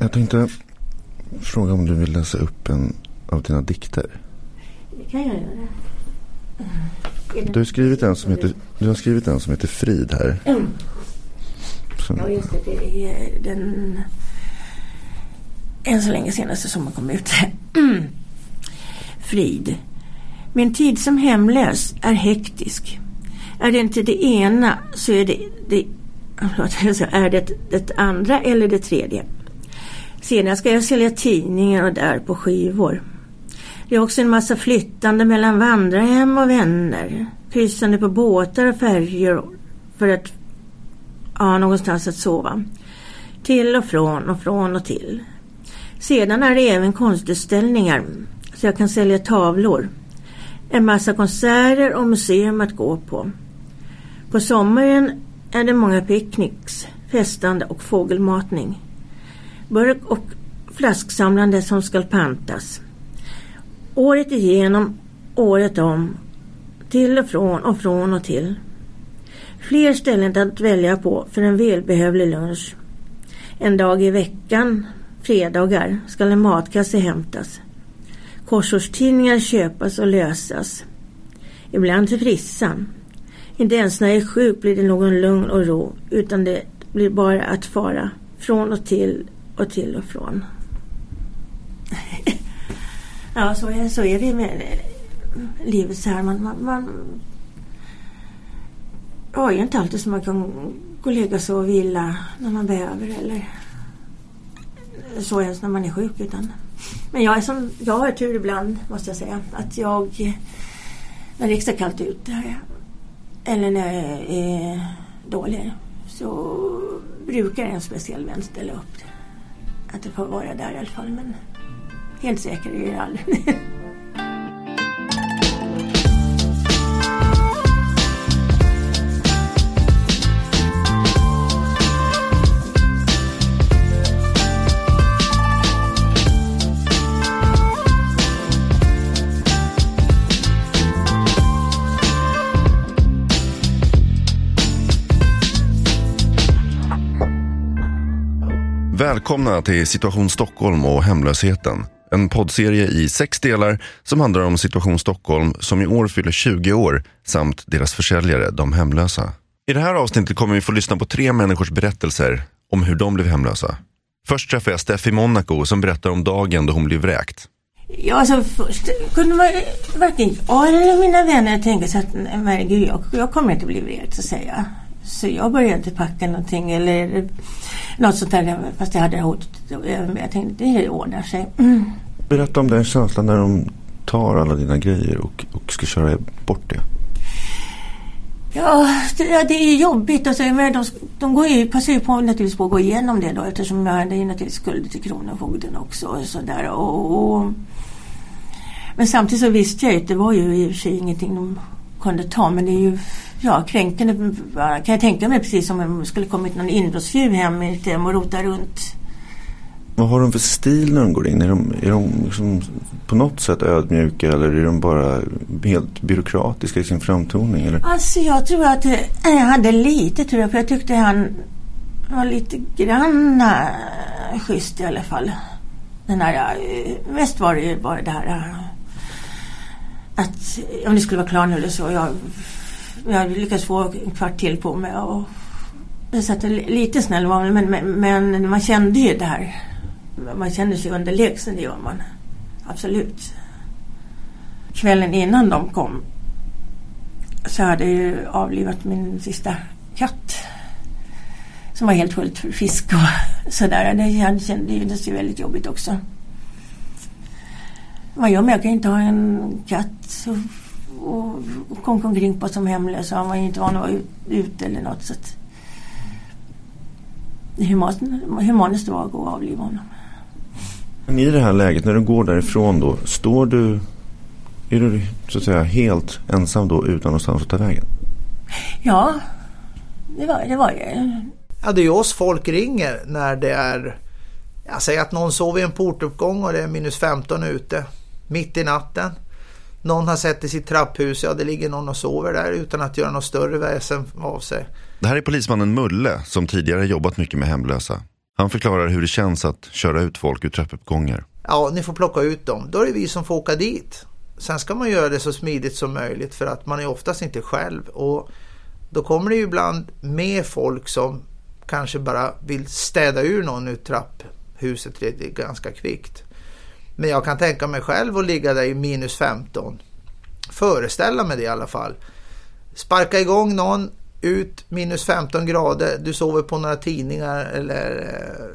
Jag tänkte fråga om du vill läsa upp en av dina dikter. Det kan jag göra. Du har skrivit en som heter, du har skrivit en som heter Frid här. Mm. Ja, just det. Det är den än så länge senaste som kom ut. Frid. Min tid som hemlös är hektisk. Är det inte det ena så är det det, är det det andra eller det tredje. Sedan ska jag sälja tidningar och där på skivor. Det är också en massa flyttande mellan vandrarhem och vänner. Kryssande på båtar och färjor för att ha någonstans att sova. Till och från och från och till. Sedan är det även konstutställningar så jag kan sälja tavlor. En massa konserter och museum att gå på. På sommaren är det många picknicks, festande och fågelmatning. Burk och flasksamlande som ska pantas. Året igenom, året om. Till och från och från och till. Fler ställen att välja på för en välbehövlig lunch. En dag i veckan, fredagar, ska en matkasse hämtas. Korsordstidningar köpas och lösas. Ibland till frissan. Inte ens när jag är sjuk blir det någon lugn och ro utan det blir bara att fara från och till och till och från. ja, så är, så är det med eh, livet så här. Man, man, man har ju inte alltid som man kan gå och lägga sig och vila när man behöver eller så ens när man är sjuk. Utan. Men jag, är som, jag har tur ibland måste jag säga. Att jag, när det är extra kallt ute eller när jag är dålig så brukar en speciell vän ställa upp. Att det får vara där i alla fall. Men helt säker är jag aldrig. Välkomna till Situation Stockholm och hemlösheten. En poddserie i sex delar som handlar om Situation Stockholm som i år fyller 20 år samt deras försäljare, de hemlösa. I det här avsnittet kommer vi få lyssna på tre människors berättelser om hur de blev hemlösa. Först träffar jag Steffi Monaco som berättar om dagen då hon blev vräkt. Ja, alltså först kunde man, varken jag eller mina vänner tänka sig att nej, men gud, jag, jag kommer inte bli vräkt, så säger jag. Så jag började inte packa någonting eller något sånt där, fast jag hade hotat över mig. Jag tänkte, det ordnar sig. Mm. Berätta om den känslan när de tar alla dina grejer och, och ska köra bort det. Ja, det, det är jobbigt. Alltså, men de, de går ju, passar ju på naturligtvis på att gå igenom det då eftersom jag hade ju naturligtvis skulder till Kronofogden också. Och så där. Och, och, men samtidigt så visste jag ju att det var ju i och för sig ingenting de kunde ta. Men det är ju ja, kränkande kan jag tänka mig precis som om det skulle kommit någon inbrottstjuv hem i ett hem och rota runt. Vad har de för stil när de går in? Är de, är de liksom på något sätt ödmjuka eller är de bara helt byråkratiska i sin framtoning? Eller? Alltså jag tror att eh, jag hade lite tror jag, för jag tyckte han var lite grann äh, schysst i alla fall. Den här, äh, mest var det ju bara det här att om det skulle vara klar nu eller så. Jag, jag lyckades få en kvart till på mig och så att lite snäll var man, men, men, men man kände ju det här. Man kände sig underlägsen, det gör man. Absolut. Kvällen innan de kom så hade jag ju avlivat min sista katt. Som var helt fullt fisk och sådär. Det kändes ju väldigt jobbigt också. Vad gör man? Jag kan inte ha en katt och, och, och kom omkring på som hemlös. Han var ju inte van att vara ute eller något. Så att, det humanaste var att gå och avliva honom. Men i det här läget, när du går därifrån då, står du, är du så att säga helt ensam då utan någonstans att ta vägen? Ja, det var det. Var det. Ja, det är ju oss folk ringer när det är, jag säger att någon sover i en portuppgång och det är minus 15 ute, mitt i natten. Någon har sett i sitt trapphus, ja det ligger någon och sover där utan att göra något större väsen av sig. Det här är polismannen Mulle som tidigare jobbat mycket med hemlösa. Han förklarar hur det känns att köra ut folk ur trappuppgångar. Ja, ni får plocka ut dem. Då är det vi som får åka dit. Sen ska man göra det så smidigt som möjligt för att man är oftast inte själv. Och då kommer det ju ibland med folk som kanske bara vill städa ur någon ur trapphuset ganska kvickt. Men jag kan tänka mig själv att ligga där i minus 15. Föreställa mig det i alla fall. Sparka igång någon, ut minus 15 grader, du sover på några tidningar eller eh,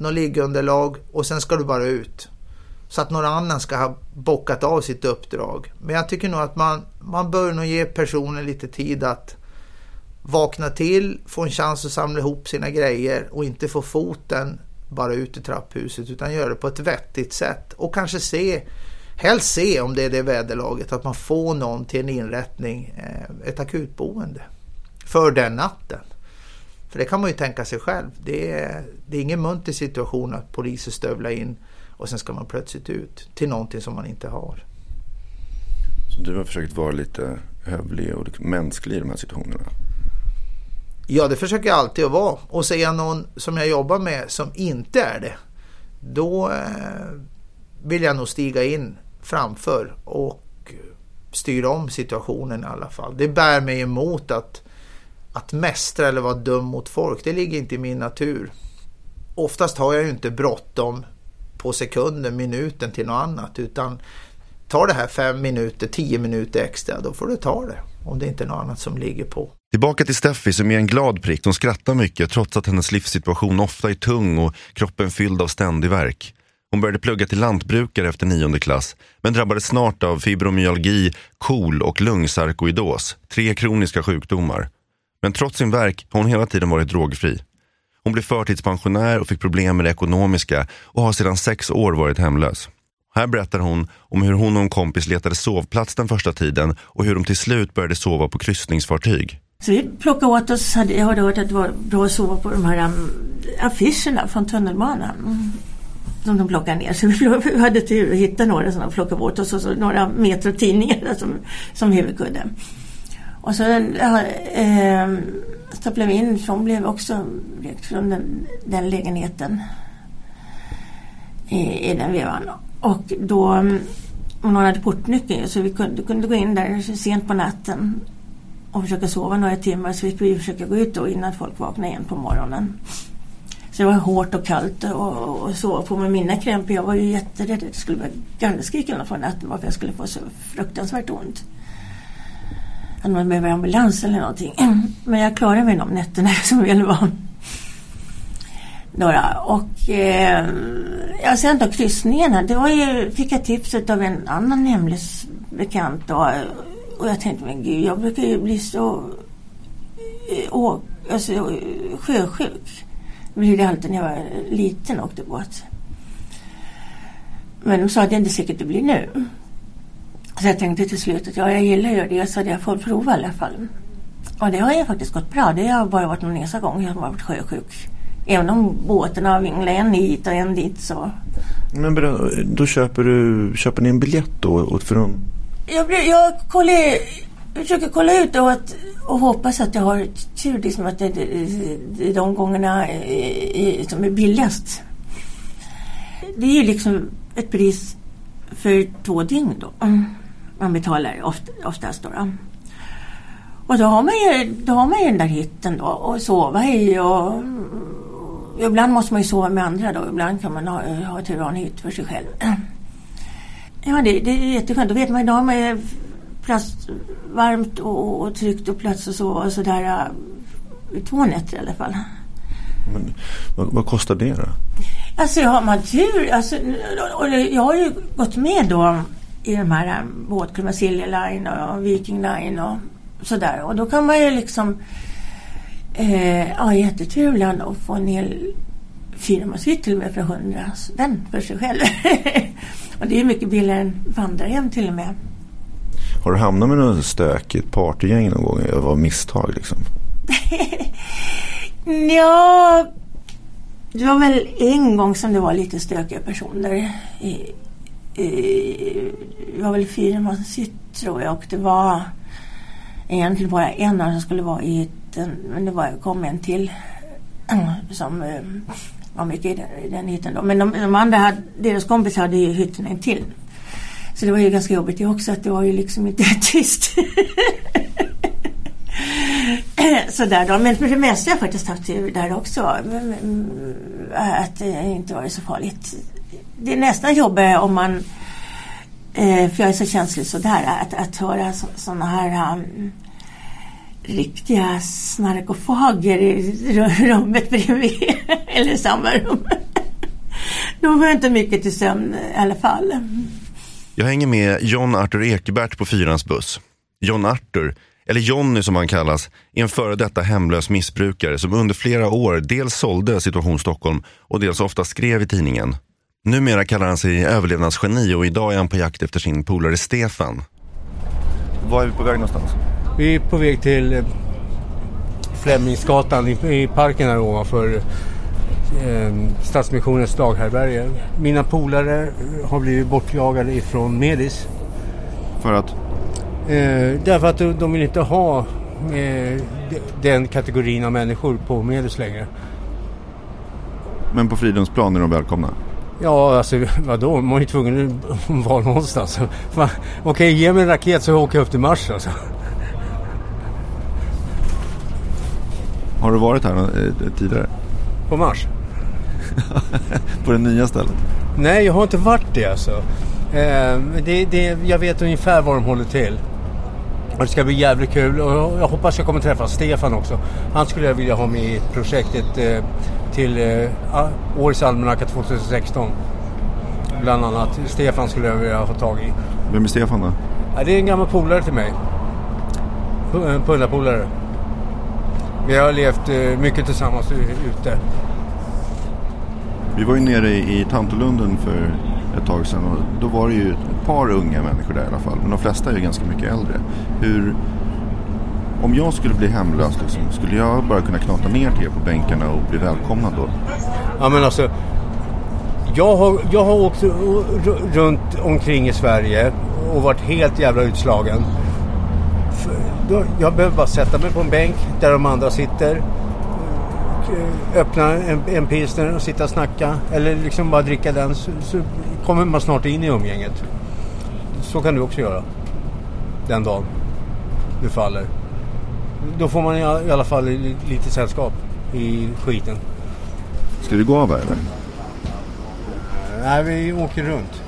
något liggunderlag och sen ska du bara ut. Så att någon annan ska ha bockat av sitt uppdrag. Men jag tycker nog att man, man bör nog ge personen lite tid att vakna till, få en chans att samla ihop sina grejer och inte få foten bara ut i trapphuset utan göra det på ett vettigt sätt och kanske se helst se om det är det väderlaget att man får någon till en inrättning, eh, ett akutboende för den natten. För det kan man ju tänka sig själv. Det är, det är ingen munter situation att poliser stövlar in och sen ska man plötsligt ut till någonting som man inte har. Så du har försökt vara lite hövlig och mänsklig i de här situationerna? Ja, det försöker jag alltid att vara. Och ser jag någon som jag jobbar med som inte är det, då eh, vill jag nog stiga in framför och styra om situationen i alla fall. Det bär mig emot att, att mästra eller vara dum mot folk. Det ligger inte i min natur. Oftast har jag ju inte bråttom på sekunden, minuten till något annat utan tar det här fem minuter, tio minuter extra, då får du ta det. Om det inte är något annat som ligger på. Tillbaka till Steffi som är en glad prick. Hon skrattar mycket trots att hennes livssituation ofta är tung och kroppen fylld av ständig verk. Hon började plugga till lantbrukare efter nionde klass men drabbades snart av fibromyalgi, KOL och lungsarkoidos, tre kroniska sjukdomar. Men trots sin verk har hon hela tiden varit drogfri. Hon blev förtidspensionär och fick problem med det ekonomiska och har sedan sex år varit hemlös. Här berättar hon om hur hon och en kompis letade sovplats den första tiden och hur de till slut började sova på kryssningsfartyg. Så vi plockade åt oss, jag hade hört att det var bra att sova på de här um, affischerna från tunnelbanan. Som de plockade ner. Så vi hade tur att hitta några som de plockade åt oss och så några metrotidningar som, som huvudkudde. Och så ja, eh, stapplade vi in, som blev också från den, den lägenheten i, i den vevan. Och då, och någon hade portnyckeln så vi kunde, kunde gå in där sent på natten och försöka sova några timmar så fick vi försöka gå ut då innan folk vaknade igen på morgonen. Så det var hårt och kallt och, och sova på med mina krämpor. Jag var ju jätterädd att det skulle bli gallskrika på natten varför jag skulle få så fruktansvärt ont. Att man behöver ambulans eller någonting. Men jag klarade mig de nätterna som väl var. Några. Och eh, ja, sen då kryssningarna. Det var ju, fick jag tipset av en annan hemlig bekant. Då, och jag tänkte, men gud, jag brukar ju bli så eh, å, alltså, sjösjuk. Det blev det alltid när jag var liten och åkte båt. Men de sa att det inte är säkert det blir nu. Så jag tänkte till slut att ja, jag gillar ju det så jag får prova i alla fall. Och det har ju faktiskt gått bra. Det har bara varit någon enstaka gång jag har varit sjösjuk. Även om båten har vinglat en hit och en dit så. Men då köper du köper ni en biljett då? För jag, jag, kollar, försöker kolla ut och, att, och hoppas att jag har tur liksom att det, är de gångerna som är billigast. Det är ju liksom ett pris för två dygn då. Man betalar ofta, oftast då. då. Och då har man ju, då har man ju den där hytten då och sova i och ibland måste man ju sova med andra då. Ibland kan man ha, ha en hytt för sig själv. Ja, det, det är jätteskönt. Då vet man, idag man plats, varmt och, och tryggt och plats och sova och sådär. Två nätter i alla fall. Men, vad, vad, kostar det då? Alltså har man tur, alltså, och jag har ju gått med då i de här båtklubbarna, Silja Line och Viking Line och sådär. Och då kan man ju liksom eh, ja, jättetur ibland att få en hel fyramanshytt till och med för hundra spänn för sig själv. och det är mycket billigare än vandrarhem till och med. Har du hamnat med något stökigt partygäng någon gång av misstag liksom? ja, det var väl en gång som det var lite stökiga personer. Det var väl fyramanshytt tror jag och det var egentligen bara en som skulle vara i hytten men det var, kom en till som var mycket i den, i den hytten då. Men de, de andra, hade, deras kompisar hade ju hytten en till. Så det var ju ganska jobbigt det också att det var ju liksom inte tyst. Sådär då. Men för det mesta har jag faktiskt haft tur där också. Att det inte varit så farligt. Det är nästan jobbigare om man eh, för jag är så känslig sådär att, att höra sådana här um, riktiga snarkofager i rummet bredvid. Eller samma rum. Då får jag inte mycket till sömn i alla fall. Jag hänger med John Arthur Ekebert på Fyrans buss. John Arthur, eller Jonny som han kallas, är en före detta hemlös missbrukare som under flera år dels sålde Situation Stockholm och dels ofta skrev i tidningen. Numera kallar han sig överlevnadsgeni och idag är han på jakt efter sin polare Stefan. Var är vi på väg någonstans? Vi är på väg till eh, Flemingsgatan i, parken här ovanför eh, Stadsmissionens daghärbärge. Mina polare har blivit bortjagade ifrån Medis. För att? Eh, därför att de, vill inte ha den kategorin av människor på Medis längre. Men på Fridhemsplan är de välkomna? Ja, alltså vadå? Man är ju tvungen att vara någonstans. Okej, okay, ge mig en raket så åker jag upp till Mars alltså. Har du varit här eh, tidigare? På Mars? på det nya stället? Nej, jag har inte varit det alltså. Eh, det, det, jag vet ungefär var de håller till. Det ska bli jävligt kul och jag hoppas jag kommer träffa Stefan också. Han skulle jag vilja ha med i projektet eh, till eh, årets almanacka 2016. Bland annat. Stefan skulle jag vilja ha tag i. Vem är Stefan då? Ja, det är en gammal polare till mig. En pundarpolare. Vi har levt eh, mycket tillsammans ute. Vi var ju nere i Tantolunden för ett tag sedan och då var det ju ett par unga människor där i alla fall. Men de flesta är ju ganska mycket äldre. Hur, om jag skulle bli hemlös, liksom, skulle jag bara kunna knata ner till er på bänkarna och bli välkomnad då? Ja men alltså, jag har, jag har åkt runt omkring i Sverige och varit helt jävla utslagen. Jag behöver bara sätta mig på en bänk där de andra sitter. Öppna en, en pilsner och sitta och snacka. Eller liksom bara dricka den. Så, så kommer man snart in i umgänget. Så kan du också göra. Den dagen du faller. Då får man i alla fall lite sällskap i skiten. Ska vi gå av här eller? Nej, vi åker runt.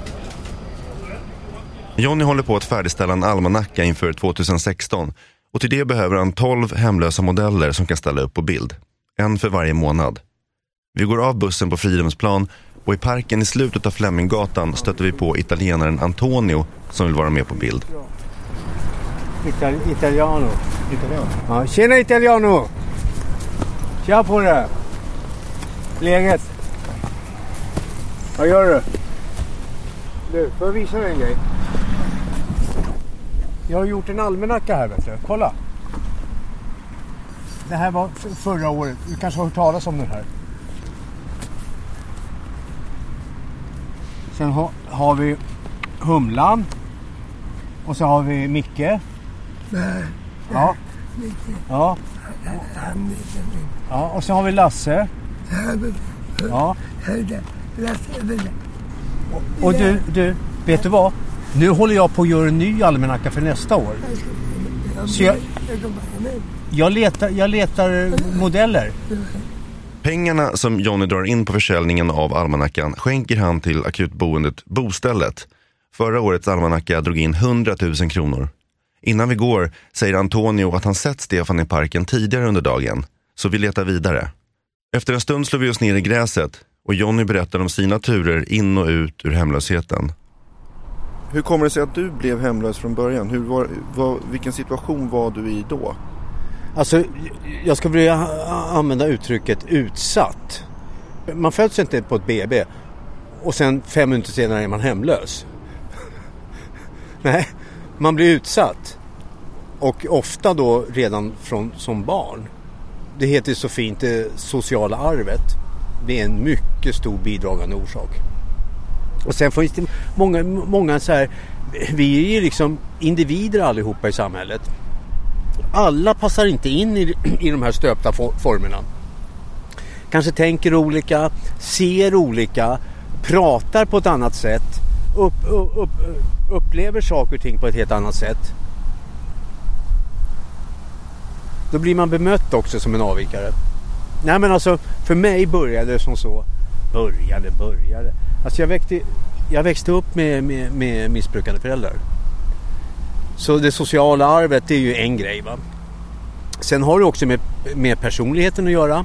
Jonny håller på att färdigställa en almanacka inför 2016 och till det behöver han 12 hemlösa modeller som kan ställa upp på bild. En för varje månad. Vi går av bussen på Fridhemsplan och i parken i slutet av Fleminggatan stöter vi på italienaren Antonio som vill vara med på bild. Italiano. Italiano? Ja, tjena italiano! Tja på dig! Läget? Vad gör du? Du, får jag visa dig en grej? Jag har gjort en almanacka här vet du. Kolla! Det här var förra året. Du kanske har hört talas om den här. Sen har, har vi Humlan. Och så har vi Micke. Nej. Ja. Ja. Ja, och så har vi Lasse. Ja. Och du, du, vet du vad? Nu håller jag på att göra en ny almanacka för nästa år. Så jag, jag, letar, jag letar modeller. Pengarna som Jonny drar in på försäljningen av almanackan skänker han till akutboendet Bostället. Förra årets almanacka drog in 100 000 kronor. Innan vi går säger Antonio att han sett Stefan i parken tidigare under dagen, så vi letar vidare. Efter en stund slår vi oss ner i gräset och Jonny berättar om sina turer in och ut ur hemlösheten. Hur kommer det sig att du blev hemlös från början? Hur var, var, vilken situation var du i då? Alltså, jag ska vilja använda uttrycket utsatt. Man föds inte på ett BB och sen fem minuter senare är man hemlös. Nej, man blir utsatt. Och ofta då redan från, som barn. Det heter så fint det sociala arvet. Det är en mycket stor bidragande orsak. Och sen finns det många, många så här, vi är ju liksom individer allihopa i samhället. Alla passar inte in i, i de här stöpta formerna. kanske tänker olika, ser olika, pratar på ett annat sätt, upp, upp, upp, upplever saker och ting på ett helt annat sätt. Då blir man bemött också som en avvikare. Nej men alltså för mig började det som så. Började, började. Alltså jag, växte, jag växte upp med, med, med missbrukande föräldrar. Så det sociala arvet det är ju en grej. Va? Sen har det också med, med personligheten att göra.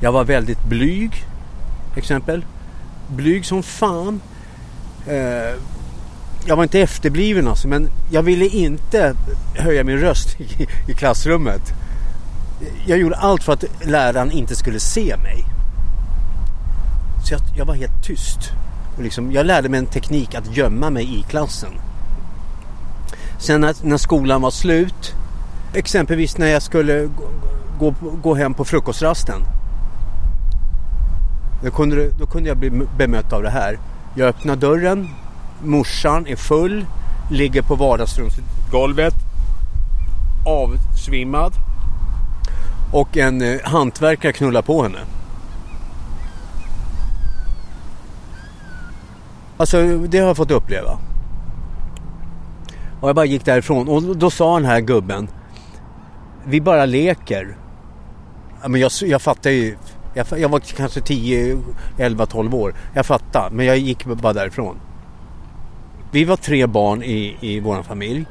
Jag var väldigt blyg. Exempel. Blyg som fan. Eh, jag var inte efterbliven alltså, men jag ville inte höja min röst i, i klassrummet. Jag gjorde allt för att läraren inte skulle se mig. Så jag, jag var helt tyst. Och liksom, jag lärde mig en teknik att gömma mig i klassen. Sen när, när skolan var slut, exempelvis när jag skulle gå, gå, gå hem på frukostrasten. Då kunde, då kunde jag bli bemött av det här. Jag öppnar dörren, morsan är full, ligger på vardagsrumsgolvet, avsvimmad. Och en eh, hantverkare knullar på henne. Alltså det har jag fått uppleva. Och jag bara gick därifrån och då sa den här gubben. Vi bara leker. men jag, jag fattar ju. Jag, jag var kanske 10, 11, 12 år. Jag fattar. Men jag gick bara därifrån. Vi var tre barn i, i vår familj.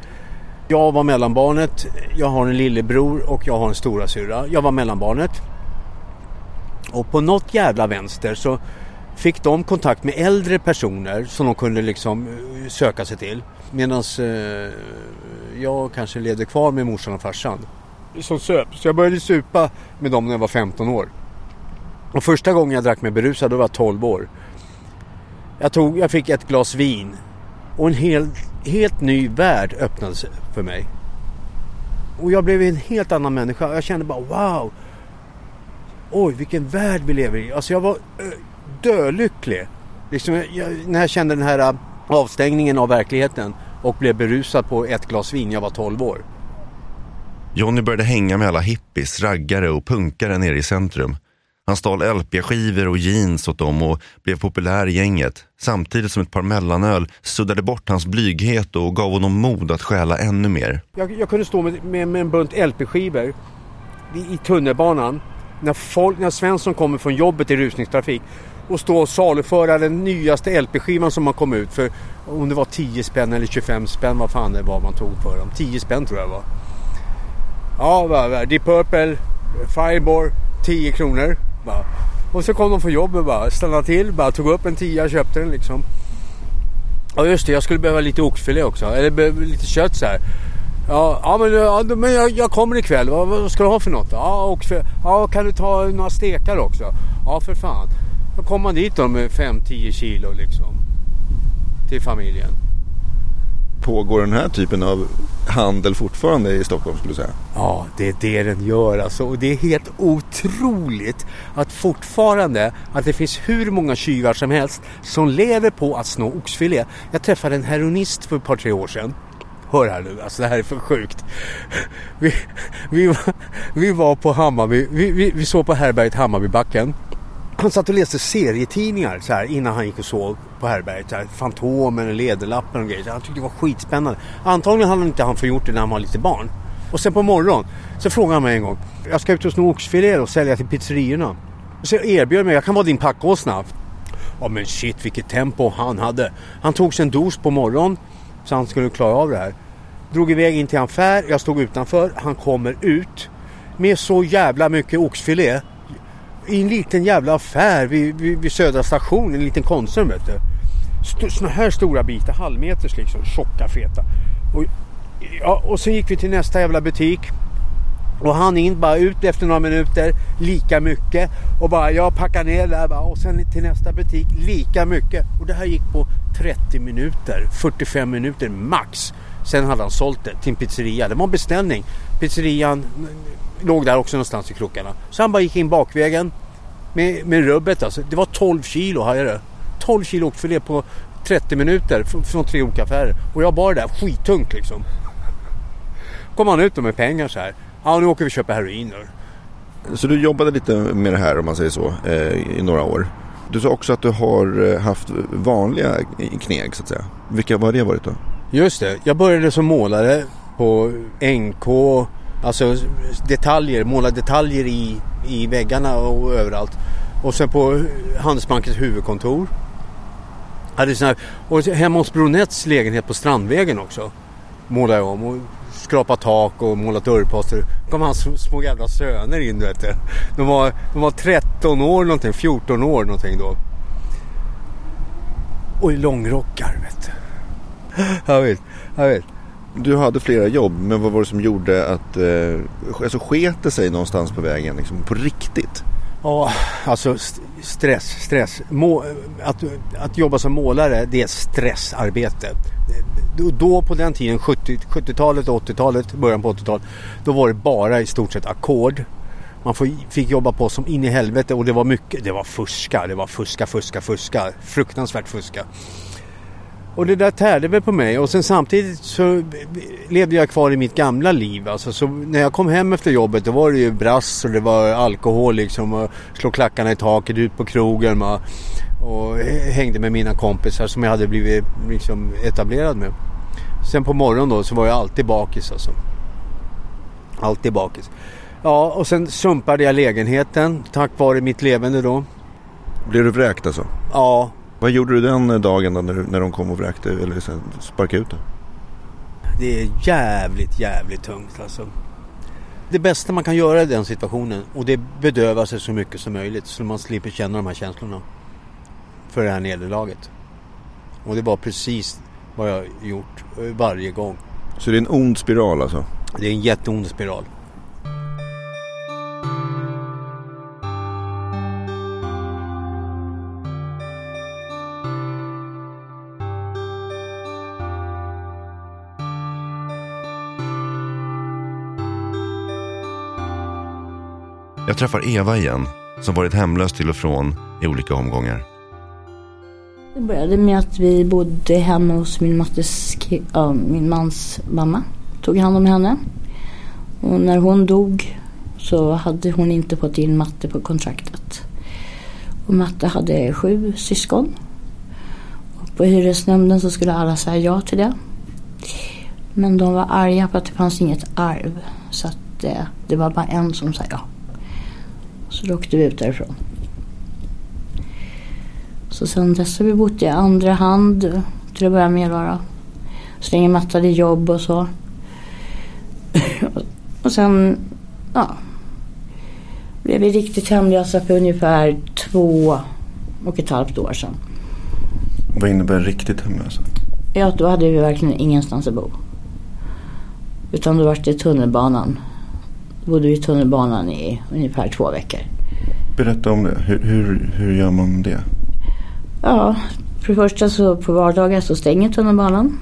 Jag var mellanbarnet. Jag har en lillebror och jag har en stora syra. Jag var mellanbarnet. Och på något jävla vänster så fick de kontakt med äldre personer som de kunde liksom eh, söka sig till. Medan eh, jag kanske levde kvar med morsan och farsan. Som söp. Så jag började supa med dem när jag var 15 år. Och första gången jag drack mig berusad då var jag 12 år. Jag, tog, jag fick ett glas vin. Och en helt, helt ny värld öppnades för mig. Och jag blev en helt annan människa. Jag kände bara wow. Oj vilken värld vi lever i. Alltså jag var eh, dölycklig. Liksom, jag, när jag kände den här äh, avstängningen av verkligheten och blev berusad på ett glas vin. Jag var 12 år. Johnny började hänga med alla hippies, raggare och punkare nere i centrum. Han stal LP-skivor och jeans åt dem och blev populär i gänget. Samtidigt som ett par mellanöl suddade bort hans blyghet och gav honom mod att stjäla ännu mer. Jag, jag kunde stå med, med, med en bunt LP-skivor i tunnelbanan när, folk, när Svensson kommer från jobbet i rusningstrafik och stå och saluföra den nyaste LP-skivan som har kommit ut för om det var 10 spänn eller 25 spänn vad fan det var man tog för dem. 10 spänn tror jag var. Ja, va, Deep Purple, Fireball, 10 kronor. Va. Och så kom de från jobbet bara, stannade till, bara tog upp en 10 och köpte den liksom. Ja just det, jag skulle behöva lite oxfilé också. Eller lite kött så här. Ja, ja men, ja, men jag, jag kommer ikväll. Vad, vad ska du ha för något? Ja, oxfilé. ja, kan du ta några stekar också? Ja, för fan. Då kommer man dit då med 5-10 kilo liksom. Till familjen. Pågår den här typen av handel fortfarande i Stockholm skulle du säga? Ja, det är det den gör alltså. Och det är helt otroligt att fortfarande att det finns hur många tjuvar som helst som lever på att sno oxfilé. Jag träffade en heroinist för ett par tre år sedan. Hör här nu, alltså det här är för sjukt. Vi, vi, var, vi var på Hammarby, vi, vi, vi såg på härberget Hammarbybacken. Han satt och läste serietidningar så här, innan han gick och sov på härbärget. Så här, Fantomen och Lederlappen och grejer. Så han tyckte det var skitspännande. Antagligen hade han inte han fått gjort det när han var lite barn. Och sen på morgonen så frågade han mig en gång. Jag ska ut och sno oxfilé och sälja till pizzeriorna. Så jag erbjöd mig, jag kan vara din packåsna. Ja men shit vilket tempo han hade. Han tog sig en dos på morgonen så han skulle klara av det här. Drog iväg in till en affär, jag stod utanför. Han kommer ut med så jävla mycket oxfilé. I en liten jävla affär vid, vid, vid Södra station, en liten Konsum vet du. St såna här stora bitar, halvmeters liksom, tjocka feta. Och, ja, och så gick vi till nästa jävla butik. Och han in bara ut efter några minuter, lika mycket. Och bara jag packar ner där bara, och sen till nästa butik, lika mycket. Och det här gick på 30 minuter, 45 minuter max. Sen hade han sålt det till en pizzeria. Det var en beställning. Pizzerian låg där också någonstans i krokarna. Så han bara gick in bakvägen med, med rubbet alltså. Det var 12 kilo, hade det. 12 kilo oxfilé på 30 minuter från tre olika affärer. Och jag bar det där skittungt liksom. Kom han ut med pengar så här. Ja, nu åker vi köper heroin. Så du jobbade lite med det här om man säger så eh, i några år. Du sa också att du har eh, haft vanliga kneg så att säga. Vilka har det varit då? Just det, jag började som målare på NK. Alltså detaljer, måla detaljer i, i väggarna och överallt. Och sen på Handelsbankens huvudkontor. Hade såna här, och hemma hos Bronets lägenhet på Strandvägen också. Målade jag om och skrapat tak och målat dörrposter. Då kom hans små jävla söner in vet du. De var, de var 13 år någonting, 14 år någonting då. Och i långrockar vet du. Jag vet, jag vet. Du hade flera jobb, men vad var det som gjorde att... Eh, alltså sket det sig någonstans på vägen, liksom, på riktigt? Ja, alltså stress, stress. Må, att, att jobba som målare, det är stressarbete. Då på den tiden, 70, 70-talet, 80-talet, början på 80-talet, då var det bara i stort sett ackord. Man fick jobba på som in i helvete och det var mycket, det var fuska, det var fuska, fuska, fuska, fruktansvärt fuska. Och det där tärde väl på mig och sen samtidigt så levde jag kvar i mitt gamla liv. Alltså, så när jag kom hem efter jobbet då var det ju brass och det var alkohol liksom och slå klackarna i taket ut på krogen och, och hängde med mina kompisar som jag hade blivit liksom etablerad med. Sen på morgonen då så var jag alltid bakis alltså. Alltid bakis. Ja och sen sumpade jag lägenheten tack vare mitt levande då. Blev du vräkt alltså? Ja vad gjorde du den dagen då när, när de kom och vräkte eller sparkade ut dig? Det är jävligt, jävligt tungt alltså. Det bästa man kan göra i den situationen och det är bedöva sig så mycket som möjligt så man slipper känna de här känslorna. För det här nederlaget. Och det var precis vad jag gjort varje gång. Så det är en ond spiral alltså? Det är en jätteond spiral. Jag träffar Eva igen, som varit hemlös till och från i olika omgångar. Det började med att vi bodde hemma hos min, mattes, äh, min mans mamma. Tog hand om henne. Och när hon dog så hade hon inte fått in matte på kontraktet. Och matte hade sju syskon. Och på hyresnämnden så skulle alla säga ja till det. Men de var arga på att det fanns inget arv. Så att eh, det var bara en som sa ja. Så då åkte vi ut därifrån. Så sen dess har vi bott i andra hand till att börja med. Då. Så länge Matte hade jobb och så. och sen ja, blev vi riktigt hemlösa för ungefär två och ett halvt år sedan. Vad innebär riktigt hemlösa? Ja, då hade vi verkligen ingenstans att bo. Utan då var det tunnelbanan bodde i tunnelbanan i ungefär två veckor. Berätta om det. Hur, hur, hur gör man det? Ja, för det första så på vardagar så stänger tunnelbanan.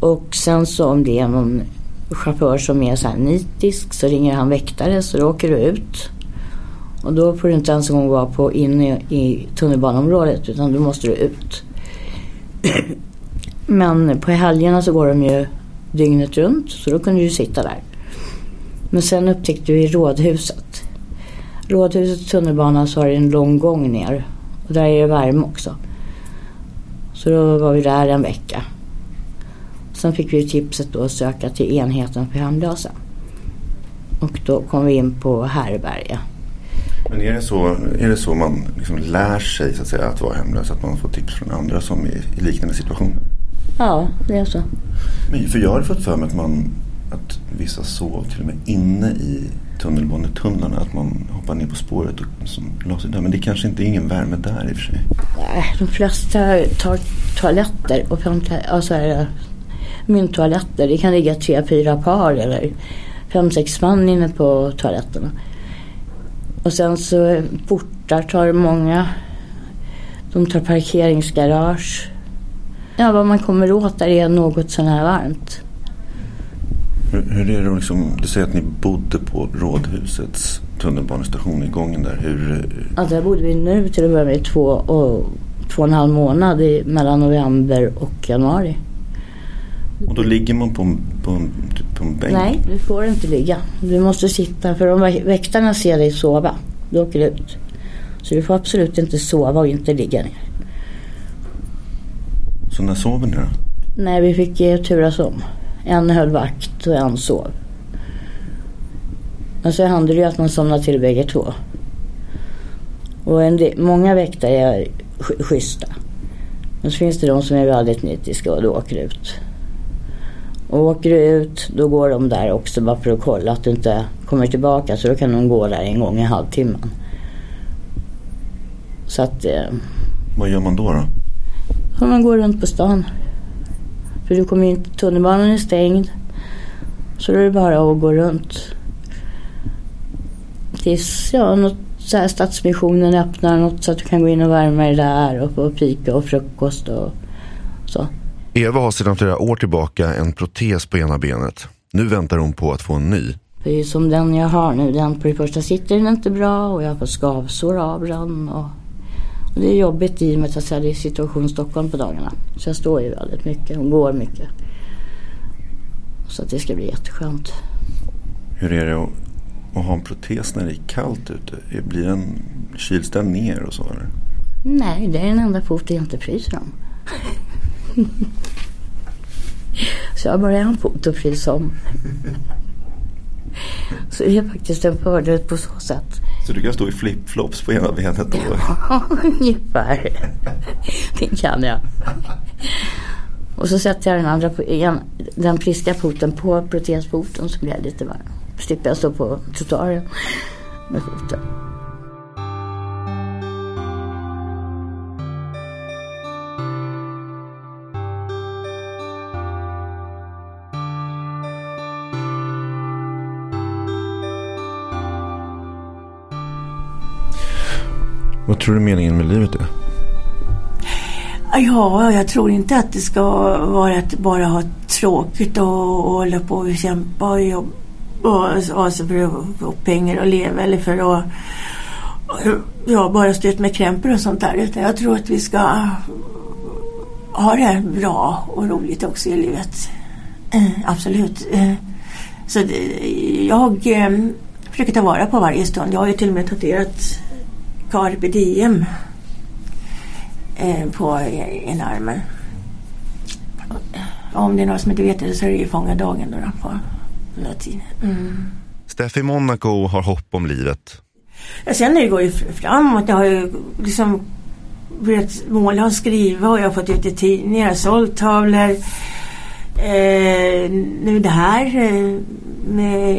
Och sen så om det är någon chaufför som är så här nitisk så ringer han väktare så då åker du ut. Och då får du inte ens en gång vara på inne i tunnelbanområdet utan då måste du ut. Men på helgerna så går de ju dygnet runt så då kunde du sitta där. Men sen upptäckte vi rådhuset. Rådhuset tunnelbana så har det en lång gång ner. Och där är det värme också. Så då var vi där en vecka. Sen fick vi tipset då att söka till enheten för hemlösa. Och då kom vi in på härbärge. Men är det så, är det så man liksom lär sig så att, säga, att vara hemlös? Att man får tips från andra som är i liknande situationer? Ja, det är så. Men, för jag har fått för mig att man att vissa sov till och med inne i tunnelbanetunnlarna. Att man hoppar ner på spåret och som la sig där. Men det kanske inte är ingen värme där i och för sig. De flesta tar toaletter. Offentliga, alltså mynttoaletter. Det kan ligga tre, fyra par eller fem, sex man inne på toaletterna. Och sen så portar tar många. De tar parkeringsgarage. Ja, vad man kommer åt där är något sån här varmt. Hur, hur är det liksom, du säger att ni bodde på Rådhusets tunnelbanestation i gången där. Hur... Ja, där bodde vi nu till att börja med två och, två och en halv månad i, mellan november och januari. Och då ligger man på, på en på en bänk? Nej, du får inte ligga. Du måste sitta för om väktarna ser dig sova, då åker du ut. Så du får absolut inte sova och inte ligga ner. Så när sover ni då? Nej, vi fick eh, turas om. En höll vakt och en sov. Men så hände det ju att man somnade till bägge två. Och en del, många väktare är sch- schyssta. Men så finns det de som är väldigt nitiska och då åker ut. Och åker du ut, då går de där också bara för att kolla att du inte kommer tillbaka. Så då kan de gå där en gång i halvtimmen. Så att eh, Vad gör man då? då? man gå runt på stan. För du kommer inte, tunnelbanan är stängd. Så då är det bara att gå runt. Tills ja, något så här Stadsmissionen öppnar något så att du kan gå in och värma dig där och få fika och frukost och så. Eva har sedan flera år tillbaka en protes på ena benet. Nu väntar hon på att få en ny. För ju som den jag har nu, den på det första sitter den inte bra och jag får skavsår av den. Och det är jobbigt i och med att jag är i situation Stockholm på dagarna. Så jag står ju väldigt mycket och går mycket. Så att det ska bli jätteskönt. Hur är det att, att ha en protes när det är kallt ute? Blir den kyls den ner och så? Eller? Nej, det är den enda foten jag inte fryser om. Så jag har bara en fot att frysa om. Så det är faktiskt en fördel på så sätt. Så du kan stå i flipflops på ena benet? då? Ja, ungefär. Det kan jag. Och så sätter jag den andra, på, en, den friska foten på protesfoten så blir jag lite varm. Slipper jag stå på trottoaren med foten. Vad tror du meningen med livet är? Ja, jag tror inte att det ska vara att bara ha tråkigt och, och hålla på och kämpa och jobba och, alltså för att få pengar och leva eller för att ja, bara stå ut med krämpor och sånt där. Utan jag tror att vi ska ha det bra och roligt också i livet. Eh, absolut. Eh, så det, jag eh, försöker ta vara på varje stund. Jag har ju till och med tatuerat Carpe Diem eh, på en armen. Om det är några som inte vet det så är det ju fånga dagen då, då på latin. Mm. Steffi Monaco har hopp om livet. Ja, sen det går ju framåt. Jag har ju liksom börjat måla och skriva och jag har fått ut i tidningar, sålt tavlor. Eh, nu det här eh, med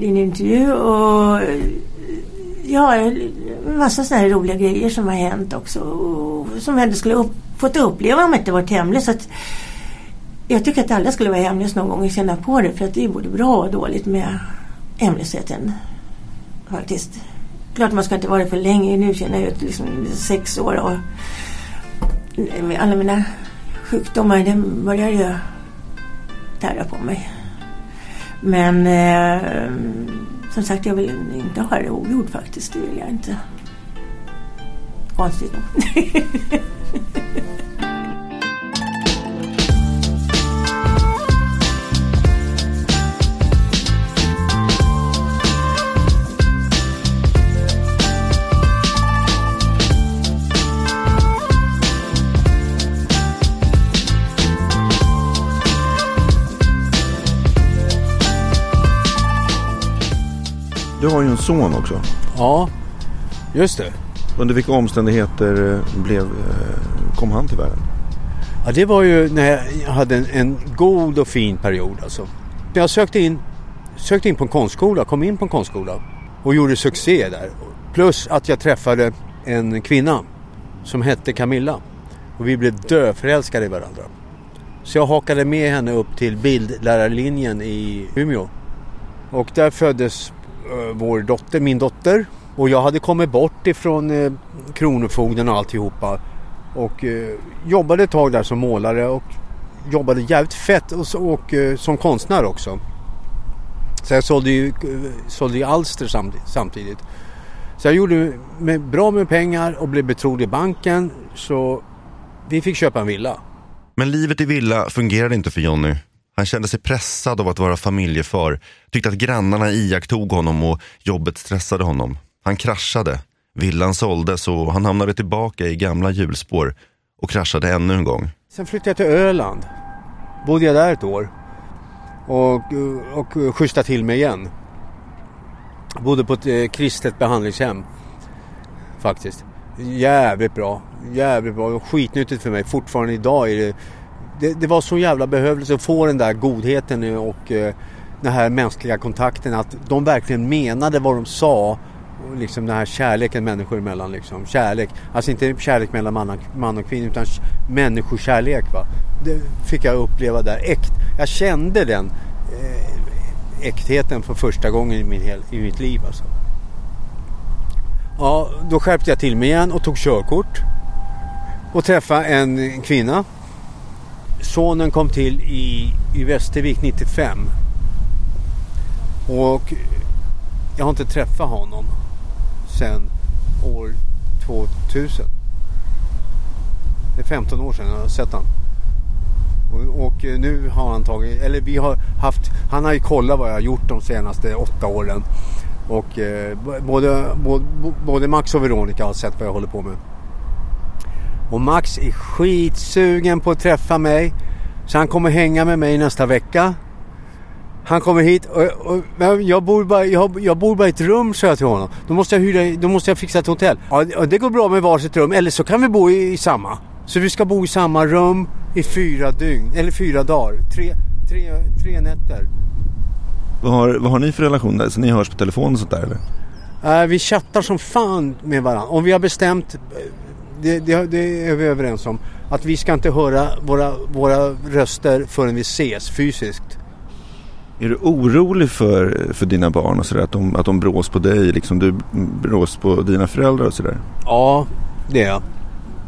din intervju och ja, en massa sådana här roliga grejer som har hänt också. Och som jag ändå skulle upp, fått uppleva om jag inte varit hemlös. Så att jag tycker att alla skulle vara hemlös någon gång och känna på det. För att det är både bra och dåligt med hemlösheten. Faktiskt. Klart man ska inte vara det för länge. Nu känner jag ut liksom sex år och med alla mina sjukdomar. Det börjar ju tära på mig. Men eh, som sagt, jag vill inte ha det ogjort faktiskt. Det vill jag inte. Konstigt nog. Du har ju en son också. Ja, just det. Under vilka omständigheter eh, blev, eh, kom han till världen? Ja, det var ju när jag hade en, en god och fin period alltså. Jag sökte in, sökte in på en konstskola, kom in på en konstskola och gjorde succé där. Plus att jag träffade en kvinna som hette Camilla. Och vi blev döförälskade i varandra. Så jag hakade med henne upp till bildlärarlinjen i Umeå. Och där föddes Eh, vår dotter, min dotter. Och jag hade kommit bort ifrån eh, Kronofogden och alltihopa. Och eh, jobbade ett tag där som målare och jobbade jävligt fett och, och eh, som konstnär också. Så jag sålde ju, eh, sålde ju alster samtidigt, samtidigt. Så jag gjorde med, bra med pengar och blev betrodd i banken. Så vi fick köpa en villa. Men livet i villa fungerade inte för Jonny. Han kände sig pressad av att vara familjefar, tyckte att grannarna iakttog honom och jobbet stressade honom. Han kraschade, villan såldes och han hamnade tillbaka i gamla hjulspår och kraschade ännu en gång. Sen flyttade jag till Öland. Bodde jag där ett år. Och, och schysstade till mig igen. Bodde på ett eh, kristet behandlingshem. Faktiskt. Jävligt bra. Jävligt bra. Och skitnyttigt för mig. Fortfarande idag är det... Det, det var så jävla behövligt att få den där godheten och eh, den här mänskliga kontakten. Att de verkligen menade vad de sa. Och liksom den här kärleken människor emellan. Liksom. Kärlek. Alltså inte kärlek mellan man och, man och kvinna utan människokärlek. Va? Det fick jag uppleva där. Äkt. Jag kände den eh, äktheten för första gången i, min hel, i mitt liv. Alltså. Ja, då skärpte jag till mig igen och tog körkort. Och träffade en kvinna. Sonen kom till i, i Västervik 95. Och jag har inte träffat honom sedan år 2000. Det är 15 år sedan jag har sett honom. Och, och, nu har han tagit, eller vi har haft, han har ju kollat vad jag har gjort de senaste åtta åren. Och eh, både, både, både Max och Veronica har sett vad jag håller på med. Och Max är skitsugen på att träffa mig. Så han kommer hänga med mig nästa vecka. Han kommer hit och, och jag, bor bara, jag, jag, bor bara i ett rum sa jag till honom. Då måste jag, hyra, då måste jag fixa ett hotell. Ja, det går bra med varsitt rum eller så kan vi bo i, i samma. Så vi ska bo i samma rum i fyra dygn, eller fyra dagar. Tre, tre, tre nätter. Vad har, vad har ni för relation där? Så ni hörs på telefon och sånt där eller? Uh, vi chattar som fan med varandra. Om vi har bestämt, det, det, det, är vi överens om, att vi ska inte höra våra, våra röster förrän vi ses fysiskt. Är du orolig för, för dina barn och sådär? Att de, att de brås på dig, liksom du brås på dina föräldrar och sådär? Ja, det är jag.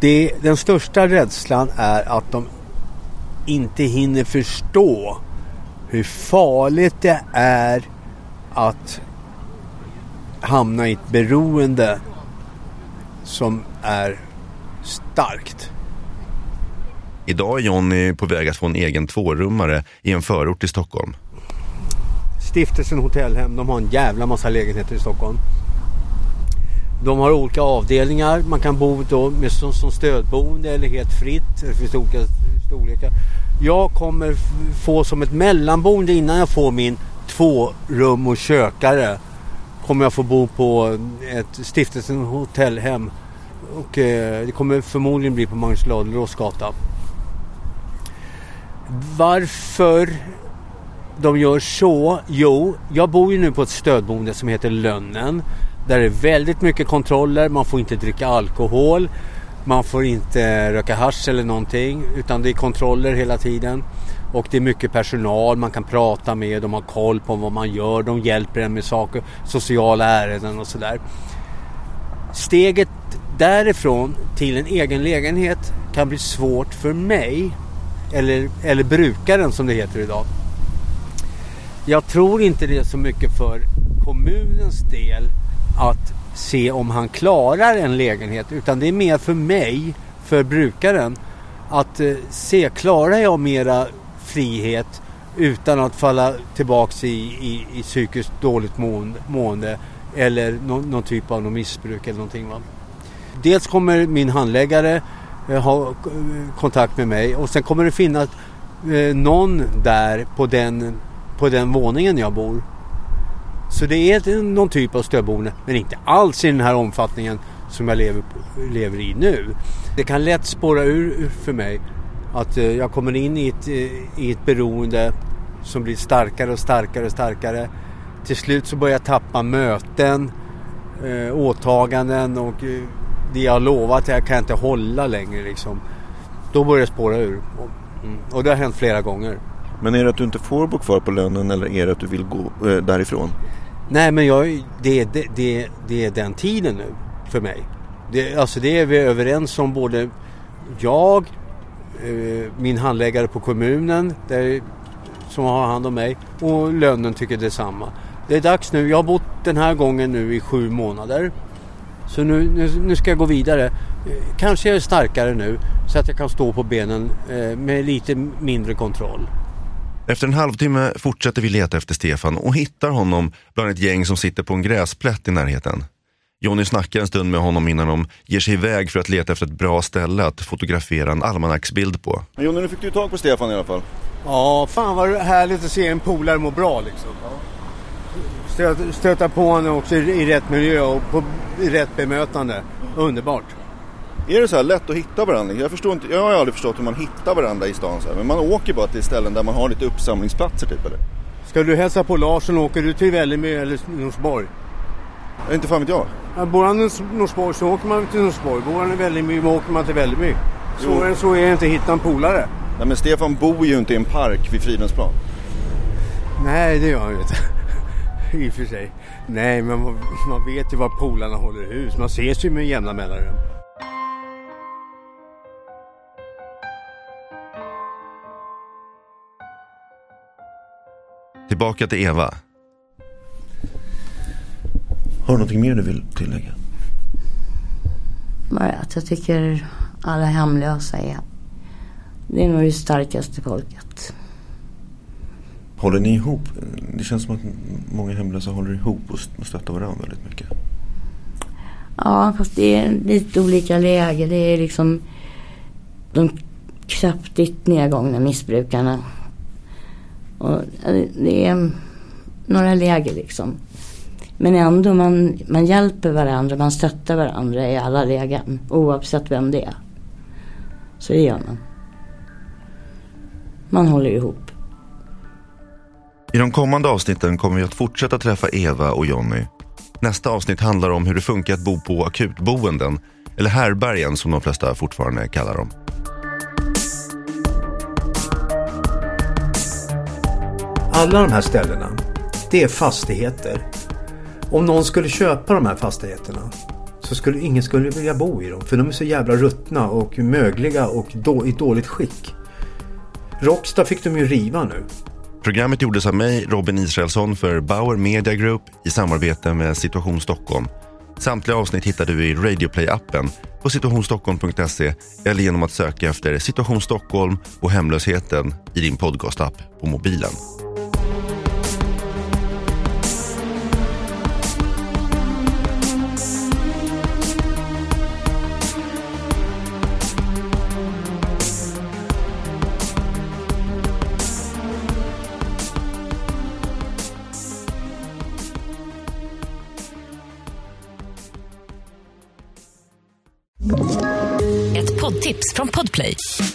Det, den största rädslan är att de inte hinner förstå hur farligt det är att hamna i ett beroende som är starkt. Idag är Jonny på väg att få en egen tvårummare i en förort i Stockholm. Stiftelsen Hotellhem, de har en jävla massa lägenheter i Stockholm. De har olika avdelningar. Man kan bo då med, som, som stödboende eller helt fritt. Det finns olika storlekar. Jag kommer få som ett mellanboende innan jag får min två rum och kökare. Kommer jag få bo på ett stiftelsen hotellhem. Och eh, det kommer förmodligen bli på Magnus Ladulås gata. Varför de gör så? Jo, jag bor ju nu på ett stödboende som heter Lönnen. Där det är väldigt mycket kontroller. Man får inte dricka alkohol. Man får inte röka hasch eller någonting. Utan det är kontroller hela tiden. Och det är mycket personal man kan prata med. De har koll på vad man gör. De hjälper en med saker, sociala ärenden och sådär. Steget därifrån till en egen lägenhet kan bli svårt för mig. Eller, eller brukaren som det heter idag. Jag tror inte det är så mycket för kommunens del att se om han klarar en lägenhet utan det är mer för mig, för brukaren att eh, se, klarar jag mera frihet utan att falla tillbaks i, i, i psykiskt dåligt mående, eller någon, någon typ av någon missbruk eller någonting. Va? Dels kommer min handläggare eh, ha kontakt med mig och sen kommer det finnas eh, någon där på den, på den våningen jag bor så det är någon typ av stödboende men inte alls i den här omfattningen som jag lever, lever i nu. Det kan lätt spåra ur för mig att eh, jag kommer in i ett, i ett beroende som blir starkare och starkare och starkare. Till slut så börjar jag tappa möten, åtaganden och det jag har lovat jag kan inte hålla längre liksom. Då börjar det spåra ur. Och, mm, och det har hänt flera gånger. Men är det att du inte får bo kvar på lönen eller är det att du vill gå eh, därifrån? Nej men jag, det, det, det, det är den tiden nu för mig. Det, alltså det är vi överens om både jag, eh, min handläggare på kommunen där, som har hand om mig och lönen tycker detsamma. Det är dags nu. Jag har bott den här gången nu i sju månader. Så nu, nu, nu ska jag gå vidare. Kanske jag är starkare nu så att jag kan stå på benen eh, med lite mindre kontroll. Efter en halvtimme fortsätter vi leta efter Stefan och hittar honom bland ett gäng som sitter på en gräsplätt i närheten. Jonny snackar en stund med honom innan de ger sig iväg för att leta efter ett bra ställe att fotografera en almanacksbild på. Men Jonny, nu fick du tag på Stefan i alla fall. Ja, fan vad härligt att se en polare må bra liksom. Stöta, stöta på honom också i, i rätt miljö och på, i rätt bemötande. Underbart. Är det så här lätt att hitta varandra? Jag, förstår inte, jag har aldrig förstått hur man hittar varandra i stan så här. Men man åker bara till ställen där man har lite uppsamlingsplatser typ eller? Ska du hälsa på Larsson åker du till Vällingby eller Norsborg? Inte fan vet jag. Ja, bor han i Norsborg så åker man till Norsborg. Bor han i Vällingby så åker man till Vällingby. Så, är- så är det inte att hitta en polare. Nej men Stefan bor ju inte i en park vid Fridhemsplan. Nej, det gör han ju inte. I och för sig. Nej, men man, man vet ju var polarna håller hus. Man ses ju med jämna mellanrum. Tillbaka till Eva. Har du någonting mer du vill tillägga? Bara att jag tycker alla hemlösa är, det är nog det starkaste folket. Håller ni ihop? Det känns som att många hemlösa håller ihop och stöttar varandra väldigt mycket. Ja, fast det är lite olika läger. Det är liksom de kraftigt nedgångna missbrukarna. Och det är några läger liksom. Men ändå, man, man hjälper varandra, man stöttar varandra i alla lägen. Oavsett vem det är. Så det gör man. Man håller ihop. I de kommande avsnitten kommer vi att fortsätta träffa Eva och Jonny. Nästa avsnitt handlar om hur det funkar att bo på akutboenden, eller härbergen som de flesta fortfarande kallar dem. Alla de här ställena, det är fastigheter. Om någon skulle köpa de här fastigheterna så skulle ingen skulle vilja bo i dem. För de är så jävla ruttna och mögliga och då, i dåligt skick. Rocksta fick de ju riva nu. Programmet gjordes av mig, Robin Israelsson, för Bauer Media Group i samarbete med Situation Stockholm. Samtliga avsnitt hittar du i Radioplay-appen på situationstockholm.se eller genom att söka efter Situation Stockholm och hemlösheten i din podcastapp på mobilen.